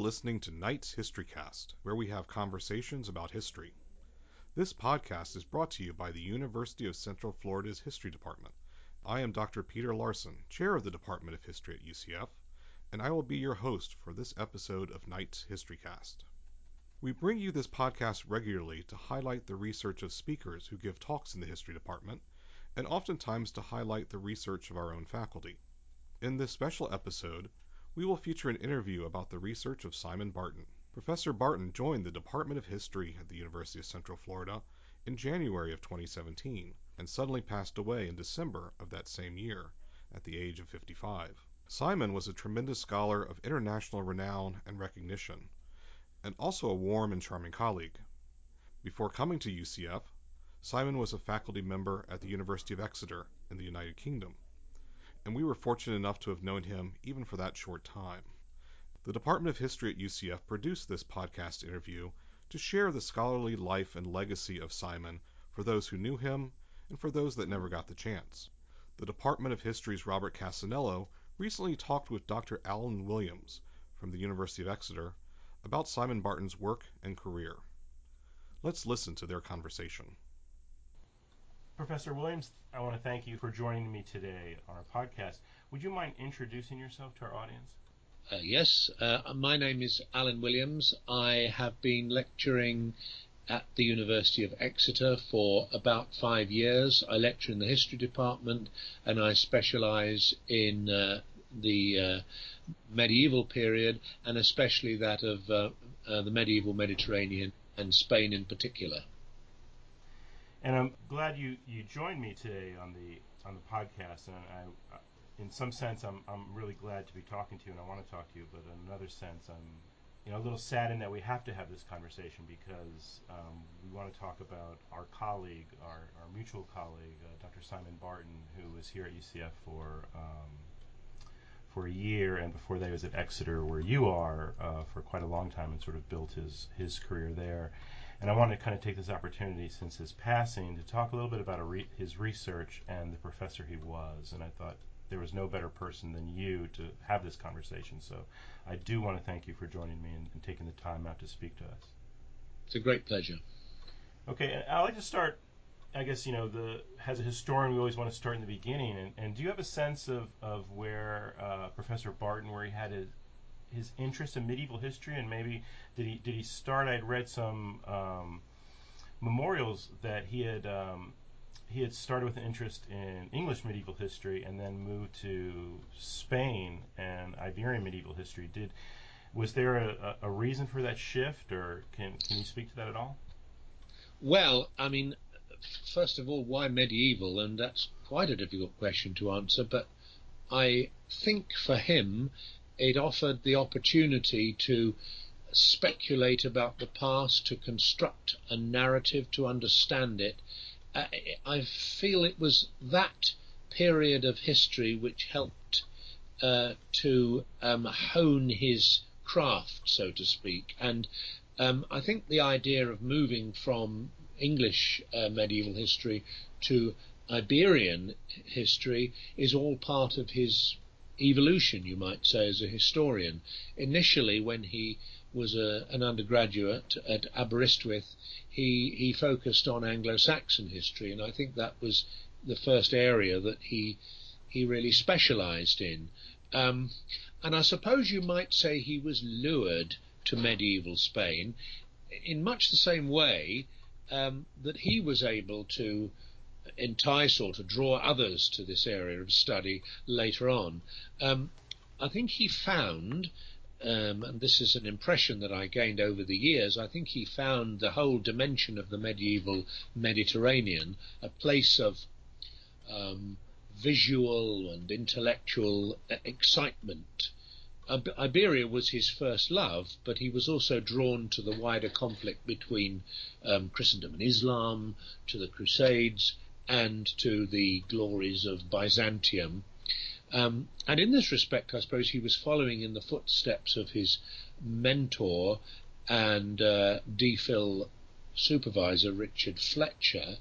Listening to Knight's Historycast, where we have conversations about history. This podcast is brought to you by the University of Central Florida's History Department. I am Dr. Peter Larson, Chair of the Department of History at UCF, and I will be your host for this episode of Knight's Historycast. We bring you this podcast regularly to highlight the research of speakers who give talks in the History Department, and oftentimes to highlight the research of our own faculty. In this special episode, we will feature an interview about the research of Simon Barton. Professor Barton joined the Department of History at the University of Central Florida in January of 2017 and suddenly passed away in December of that same year at the age of 55. Simon was a tremendous scholar of international renown and recognition, and also a warm and charming colleague. Before coming to UCF, Simon was a faculty member at the University of Exeter in the United Kingdom, and we were fortunate enough to have known him even for that short time. The Department of History at UCF produced this podcast interview to share the scholarly life and legacy of Simon for those who knew him and for those that never got the chance. The Department of History's Robert Cassanello recently talked with Dr. Alun Williams from the University of Exeter about Simon Barton's work and career. Let's listen to their conversation. Professor Williams, I want to thank you for joining me today on our podcast. Would you mind introducing yourself to our audience? Uh, yes, uh, my name is Alun Williams. I have been lecturing at the University of Exeter for about five years. I lecture in the history department and I specialize in uh, the uh, medieval period and especially that of uh, uh, the medieval Mediterranean and Spain in particular. And I'm glad you, you joined me today on the on the podcast. And I, in some sense, I'm I'm really glad to be talking to you, and I want to talk to you. But in another sense, I'm you know a little saddened that we have to have this conversation because um, we want to talk about our colleague, our, our mutual colleague, uh, Dr. Simon Barton, who was here at UCF for um, for a year, and before that he was at Exeter, where you are, uh, for quite a long time, and sort of built his his career there. And I want to kind of take this opportunity since his passing to talk a little bit about re- his research and the professor he was. And I thought there was no better person than you to have this conversation. So I do want to thank you for joining me and, and taking the time out to speak to us. It's a great pleasure. Okay, and I'd like to start I guess you know the as a historian we always want to start in the beginning and, and do you have a sense of, of where uh, Professor Barton where he had his his interest in medieval history and maybe did he did he start I'd read some um, memorials that he had um, he had started with an interest in English medieval history and then moved to Spain and Iberian medieval history did was there a, a reason for that shift or can can you speak to that at all well, I mean, first of all, why medieval? And that's quite a difficult question to answer. But I think for him, it offered the opportunity to speculate about the past, to construct a narrative, to understand it. I feel it was that period of history which helped uh, to um, hone his craft, so to speak. And um, I think the idea of moving from English uh, medieval history to Iberian history is all part of his evolution, you might say, as a historian. Initially, when he was a, an undergraduate at Aberystwyth, he, he focused on Anglo-Saxon history, and I think that was the first area that he he really specialized in. Um, and I suppose you might say he was lured to medieval Spain in much the same way um, that he was able to entice or to draw others to this area of study later on. Um, I think he found, um, and this is an impression that I gained over the years, I think he found the whole dimension of the medieval Mediterranean a place of um, visual and intellectual excitement Iberia was his first love, but he was also drawn to the wider conflict between um, Christendom and Islam, to the Crusades, and to the glories of Byzantium. Um, and in this respect, I suppose he was following in the footsteps of his mentor and uh, DPhil supervisor Richard Fletcher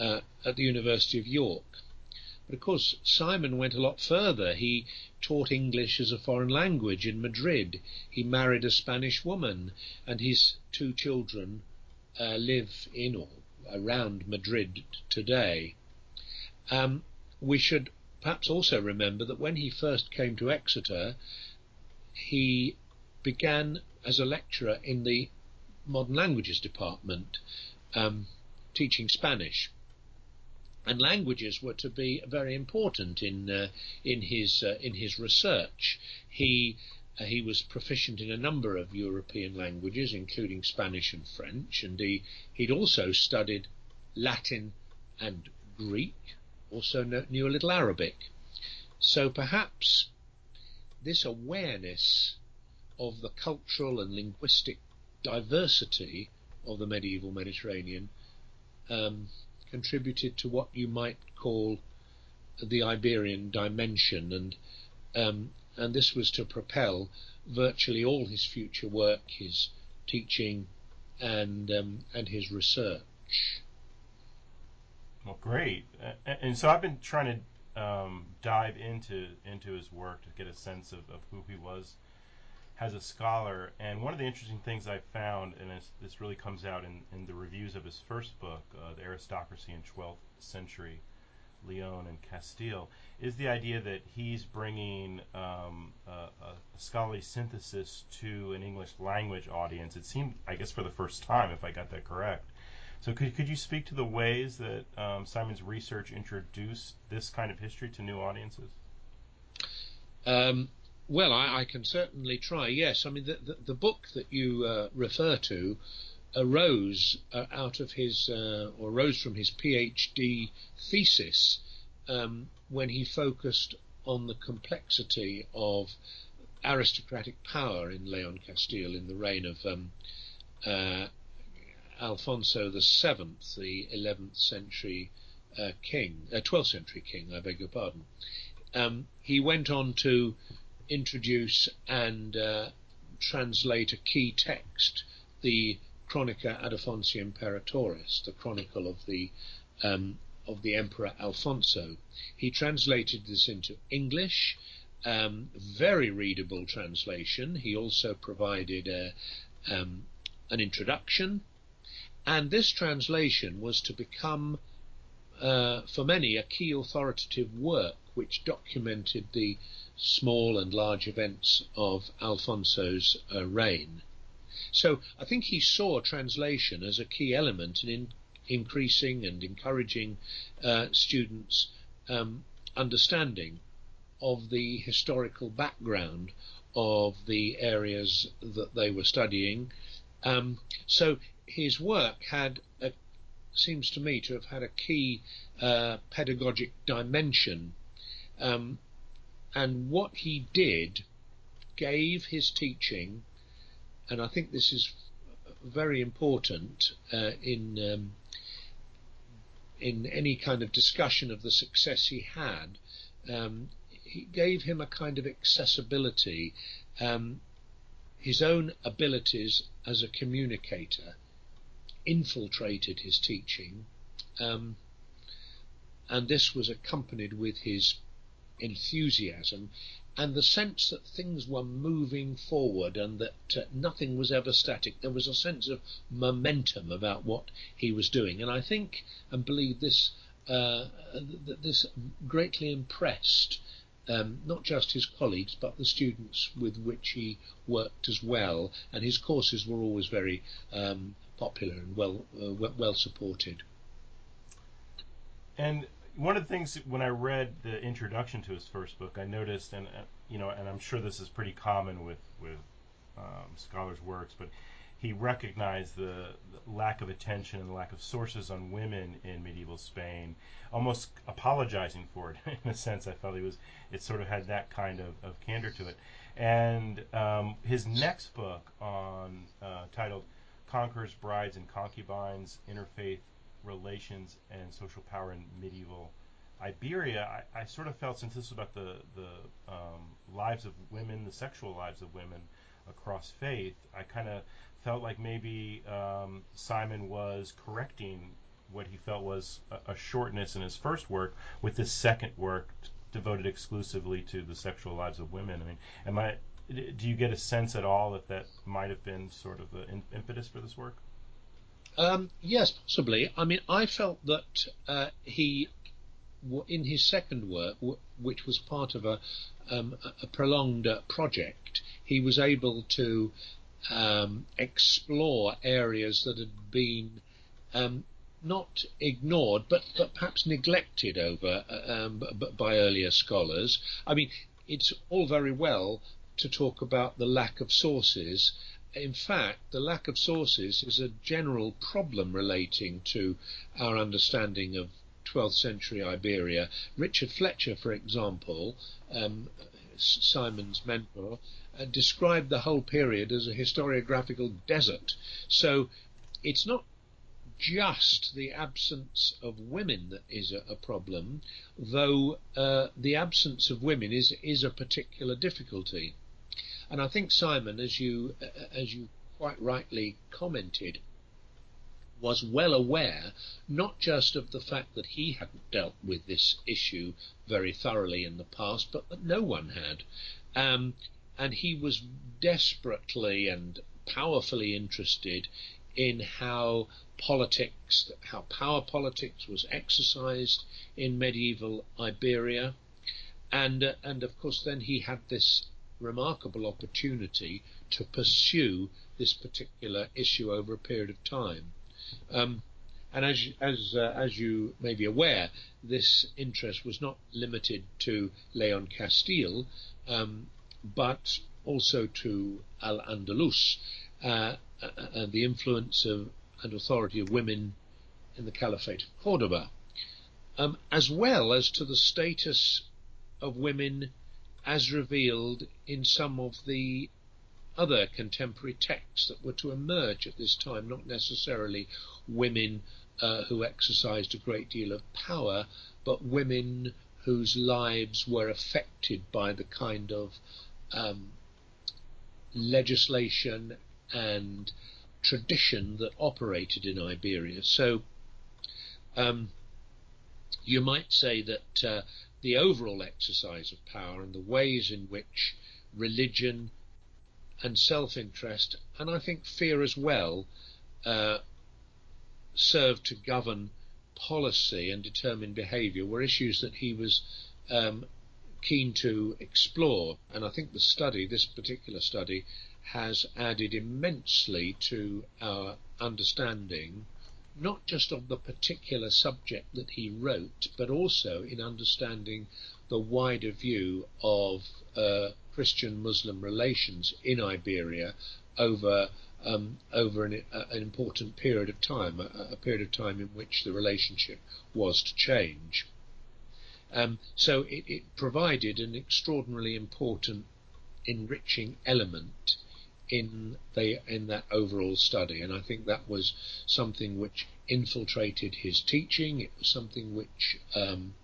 uh, at the University of York. But of course, Simon went a lot further. He taught English as a foreign language in Madrid. He married a Spanish woman, and his two children uh, live in or around Madrid today. Um, we should perhaps also remember that when he first came to Exeter, he began as a lecturer in the modern languages department, um, teaching Spanish. And languages were to be very important in uh, in his uh, in his research. He he was proficient in a number of European languages, including Spanish and French, and he he'd also studied Latin and Greek, also knew a little Arabic. So perhaps this awareness of the cultural and linguistic diversity of the medieval Mediterranean um, contributed to what you might call the Iberian dimension, and um, and this was to propel virtually all his future work, his teaching, and um, and his research. Well, great. And so I've been trying to um, dive into into his work to get a sense of, of who he was as a scholar. And one of the interesting things I found, and this, this really comes out in, in the reviews of his first book, uh, The Aristocracy in 12th Century Leon and Castile, is the idea that he's bringing um, a, a, scholarly synthesis to an English language audience. It seemed, I guess, for the first time, if I got that correct. So could, could you speak to the ways that um, Simon's research introduced this kind of history to new audiences? Um, well, I, I, can certainly try. Yes, I mean the the, the book that you uh, refer to arose uh, out of his uh, or arose from his PhD thesis um, when he focused on the complexity of aristocratic power in Leon Castile in the reign of um, uh, Alfonso VII, the 11th century uh, king, uh, 12th century king, I beg your pardon. Um, he went on to introduce and uh, translate a key text, the Chronica Adefonsi Imperatoris, the chronicle of the um, of the Emperor Alfonso. He translated this into English, um, very readable translation. He also provided a, um, an introduction and this translation was to become, uh, for many, a key authoritative work which documented the small and large events of Alfonso's uh, reign. So I think he saw translation as a key element in, in increasing and encouraging uh, students' um, understanding of the historical background of the areas that they were studying. Um, so his work had a, seems to me to have had a key uh, pedagogic dimension, um, and what he did gave his teaching, and I think this is very important uh, in um, in any kind of discussion of the success he had. Um, he gave him a kind of accessibility, um, his own abilities as a communicator infiltrated his teaching, um, and this was accompanied with his enthusiasm and the sense that things were moving forward and that uh, nothing was ever static. There was a sense of momentum about what he was doing, and I think and believe this uh, this greatly impressed um, not just his colleagues but the students with which he worked as well. And his courses were always very um, popular and well uh, well supported. And one of the things when I read the introduction to his first book, I noticed, and uh, you know, and I'm sure this is pretty common with with um, scholars' works, but he recognized the, the, lack of attention and the lack of sources on women in medieval Spain, almost apologizing for it in a sense. I felt he was it sort of had that kind of, of candor to it. And um, his next book on uh, titled conquerors, brides, and concubines, interfaith relations, and social power in medieval Iberia, I, I sort of felt since this was about the the um, lives of women, the sexual lives of women across faith, I kind of felt like maybe um, Simon was correcting what he felt was a, a shortness in his first work with this second work t- devoted exclusively to the sexual lives of women. I mean, am I? Do you get a sense at all that that might have been sort of the impetus for this work? Um, yes, possibly. I mean, I felt that uh, he, in his second work, which was part of a, um, a prolonged uh, project, he was able to um, explore areas that had been um, not ignored, but, but perhaps neglected over uh, um, by earlier scholars. I mean, it's all very well to talk about the lack of sources. In fact, the lack of sources is a general problem relating to our understanding of 12th century Iberia. Richard Fletcher, for example, um, Simon's mentor, uh, described the whole period as a historiographical desert. So it's not just the absence of women that is a, a problem, though uh, the absence of women is is a particular difficulty. And I think Simon, as you as you quite rightly commented, was well aware not just of the fact that he hadn't dealt with this issue very thoroughly in the past, but that no one had. Um, and he was desperately and powerfully interested in how politics, how power politics was exercised in medieval Iberia. And, uh, and of course, then he had this remarkable opportunity to pursue this particular issue over a period of time. Um, and as as uh, as you may be aware, this interest was not limited to Leon Castile, um, but also to Al Andalus, uh, uh, and the influence of and authority of women in the Caliphate of Cordoba, um, as well as to the status of women as revealed in some of the other contemporary texts that were to emerge at this time, not necessarily women uh, who exercised a great deal of power, but women whose lives were affected by the kind of um, legislation and tradition that operated in Iberia. So um, you might say that uh, the overall exercise of power and the ways in which religion and self-interest, and I think fear as well, uh, served to govern policy and determine behaviour were issues that he was um, keen to explore. And I think the study, this particular study, has added immensely to our understanding, not just of the particular subject that he wrote, but also in understanding the wider view of uh, Christian-Muslim relations in Iberia over um, over an, uh, an, important period of time, a, a, period of time in which the relationship was to change. Um, so it, it, provided an extraordinarily important, enriching element in the in that overall study, and I think that was something which infiltrated his teaching. It was something which um,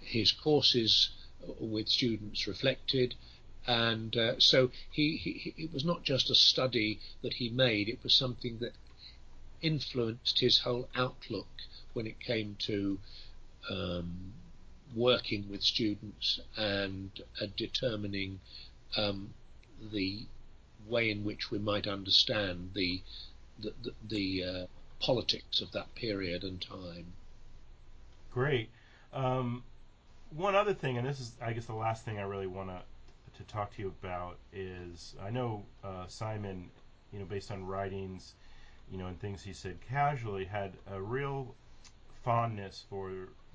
his courses with students reflected, and uh, so he, he it was not just a study that he made; it was something that influenced his whole outlook when it came to um, working with students and uh, determining um, the way in which we might understand the the, the, the uh, politics of that period and time. Great. Um, one other thing, and this is, I guess, the last thing I really want to to talk to you about is I know uh, Simon, you know, based on writings, you know, and things he said casually, had a real fondness for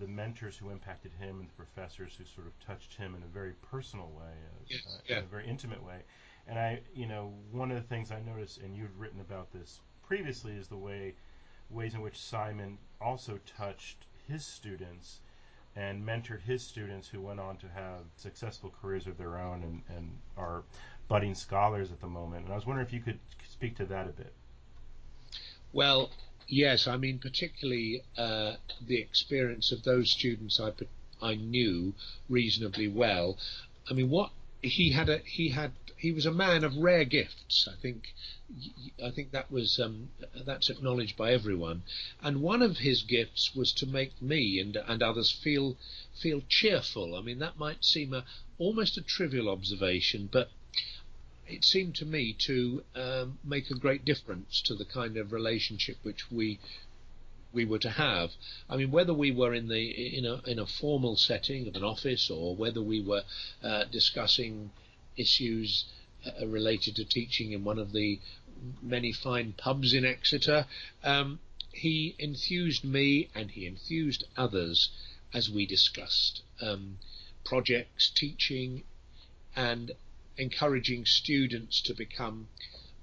the mentors who impacted him and the professors who sort of touched him in a very personal way, uh, yes, yeah. in a very intimate way. And I, you know, one of the things I noticed, and you've written about this previously, is the way ways in which Simon also touched his students and mentored his students who went on to have successful careers of their own and, and are budding scholars at the moment. And I was wondering if you could speak to that a bit. Well, yes, I mean, particularly uh, the experience of those students I, I knew reasonably well. I mean, what he had a he had he was a man of rare gifts. I think I think that was um, that's acknowledged by everyone. And one of his gifts was to make me and and others feel feel cheerful. I mean that might seem a almost a trivial observation, but it seemed to me to um, make a great difference to the kind of relationship which we we were to have. I mean, whether we were in the in a in a formal setting of an office or whether we were uh, discussing issues uh, related to teaching in one of the many fine pubs in Exeter, um, he enthused me and he enthused others as we discussed um, projects, teaching, and encouraging students to become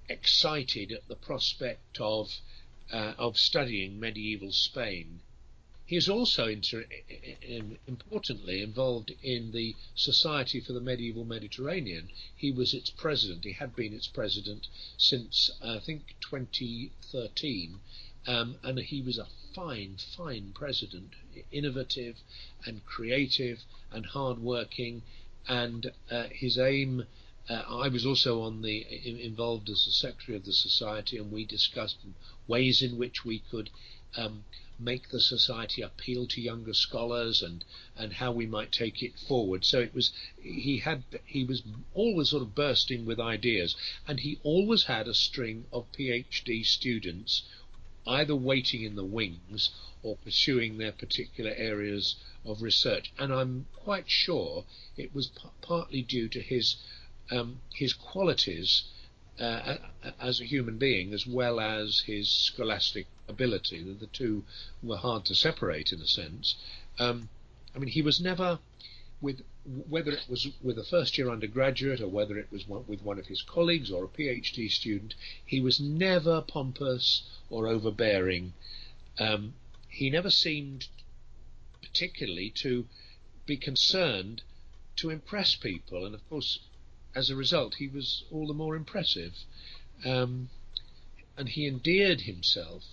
excited at the prospect of uh, of studying medieval Spain. He is also inter- in, importantly involved in the Society for the Medieval Mediterranean. He was its president. He had been its president since uh, I think 2013, um, and he was a fine, fine president, innovative and creative and hardworking. And uh, his aim uh, I was also on the involved as the secretary of the society, and we discussed ways in which we could um, make the society appeal to younger scholars and and how we might take it forward. So it was he had he was always sort of bursting with ideas, and he always had a string of PhD students either waiting in the wings or pursuing their particular areas of research. And I'm quite sure it was p- partly due to his um, his qualities uh, as a human being as well as his scholastic ability. The, the two were hard to separate in a sense. Um, I mean, he was never with whether it was with a first year undergraduate or whether it was one, with one of his colleagues or a PhD student, he was never pompous or overbearing. Um, he never seemed particularly to be concerned to impress people, and of course, as a result, he was all the more impressive. Um, and he endeared himself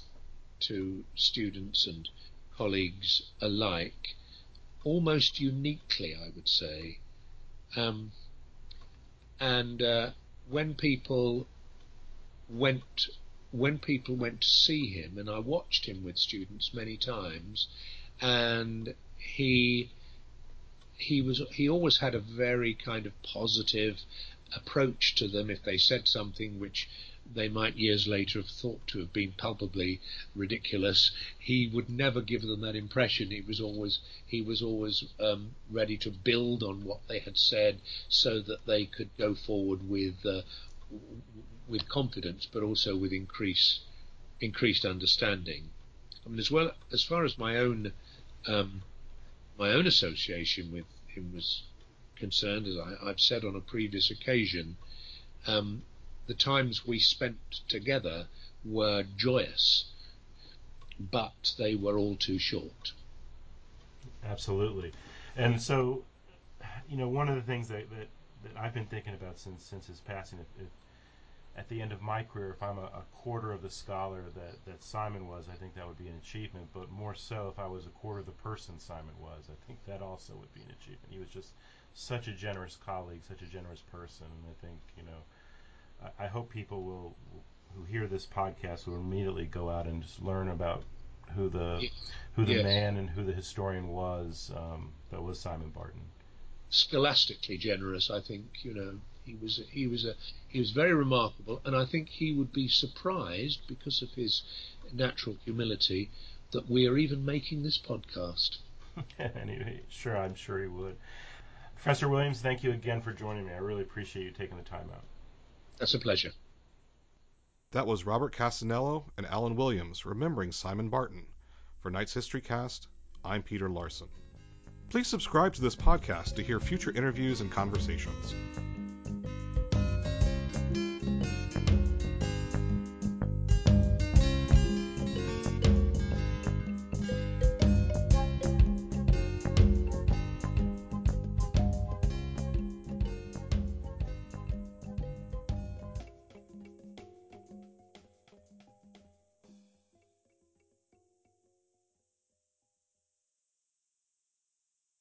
to students and colleagues alike almost uniquely, I would say. Um, and uh, when people went when people went to see him, and I watched him with students many times, and he he was he always had a very kind of positive approach to them if they said something which they might years later have thought to have been palpably ridiculous. He would never give them that impression. He was always he was always um, ready to build on what they had said, so that they could go forward with uh, with confidence, but also with increase increased understanding. I mean, as well as far as my own um, my own association with him was concerned, as I, have said on a previous occasion, um, the times we spent together were joyous, but they were all too short. Absolutely, and so you know one of the things that that, that I've been thinking about since since his passing, if, if at the end of my career, if I'm a, a, quarter of the scholar that, that Simon was, I think that would be an achievement. But more so, if I was a quarter of the person Simon was, I think that also would be an achievement. He was just such a generous colleague, such a generous person, and I think you know, I, I hope people will, who hear this podcast will immediately go out and just learn about who the who the yes. man and who the historian was um, that was Simon Barton. Scholastically generous, I think. You know, he was he was a he was very remarkable, and I think he would be surprised because of his natural humility that we are even making this podcast. anyway, sure, I'm sure he would. Professor Williams, thank you again for joining me. I really appreciate you taking the time out. That's a pleasure. That was Robert Cassanello and Alun Williams remembering Simon Barton. For Knights History Cast, I'm Peter Larson. Please subscribe to this podcast to hear future interviews and conversations.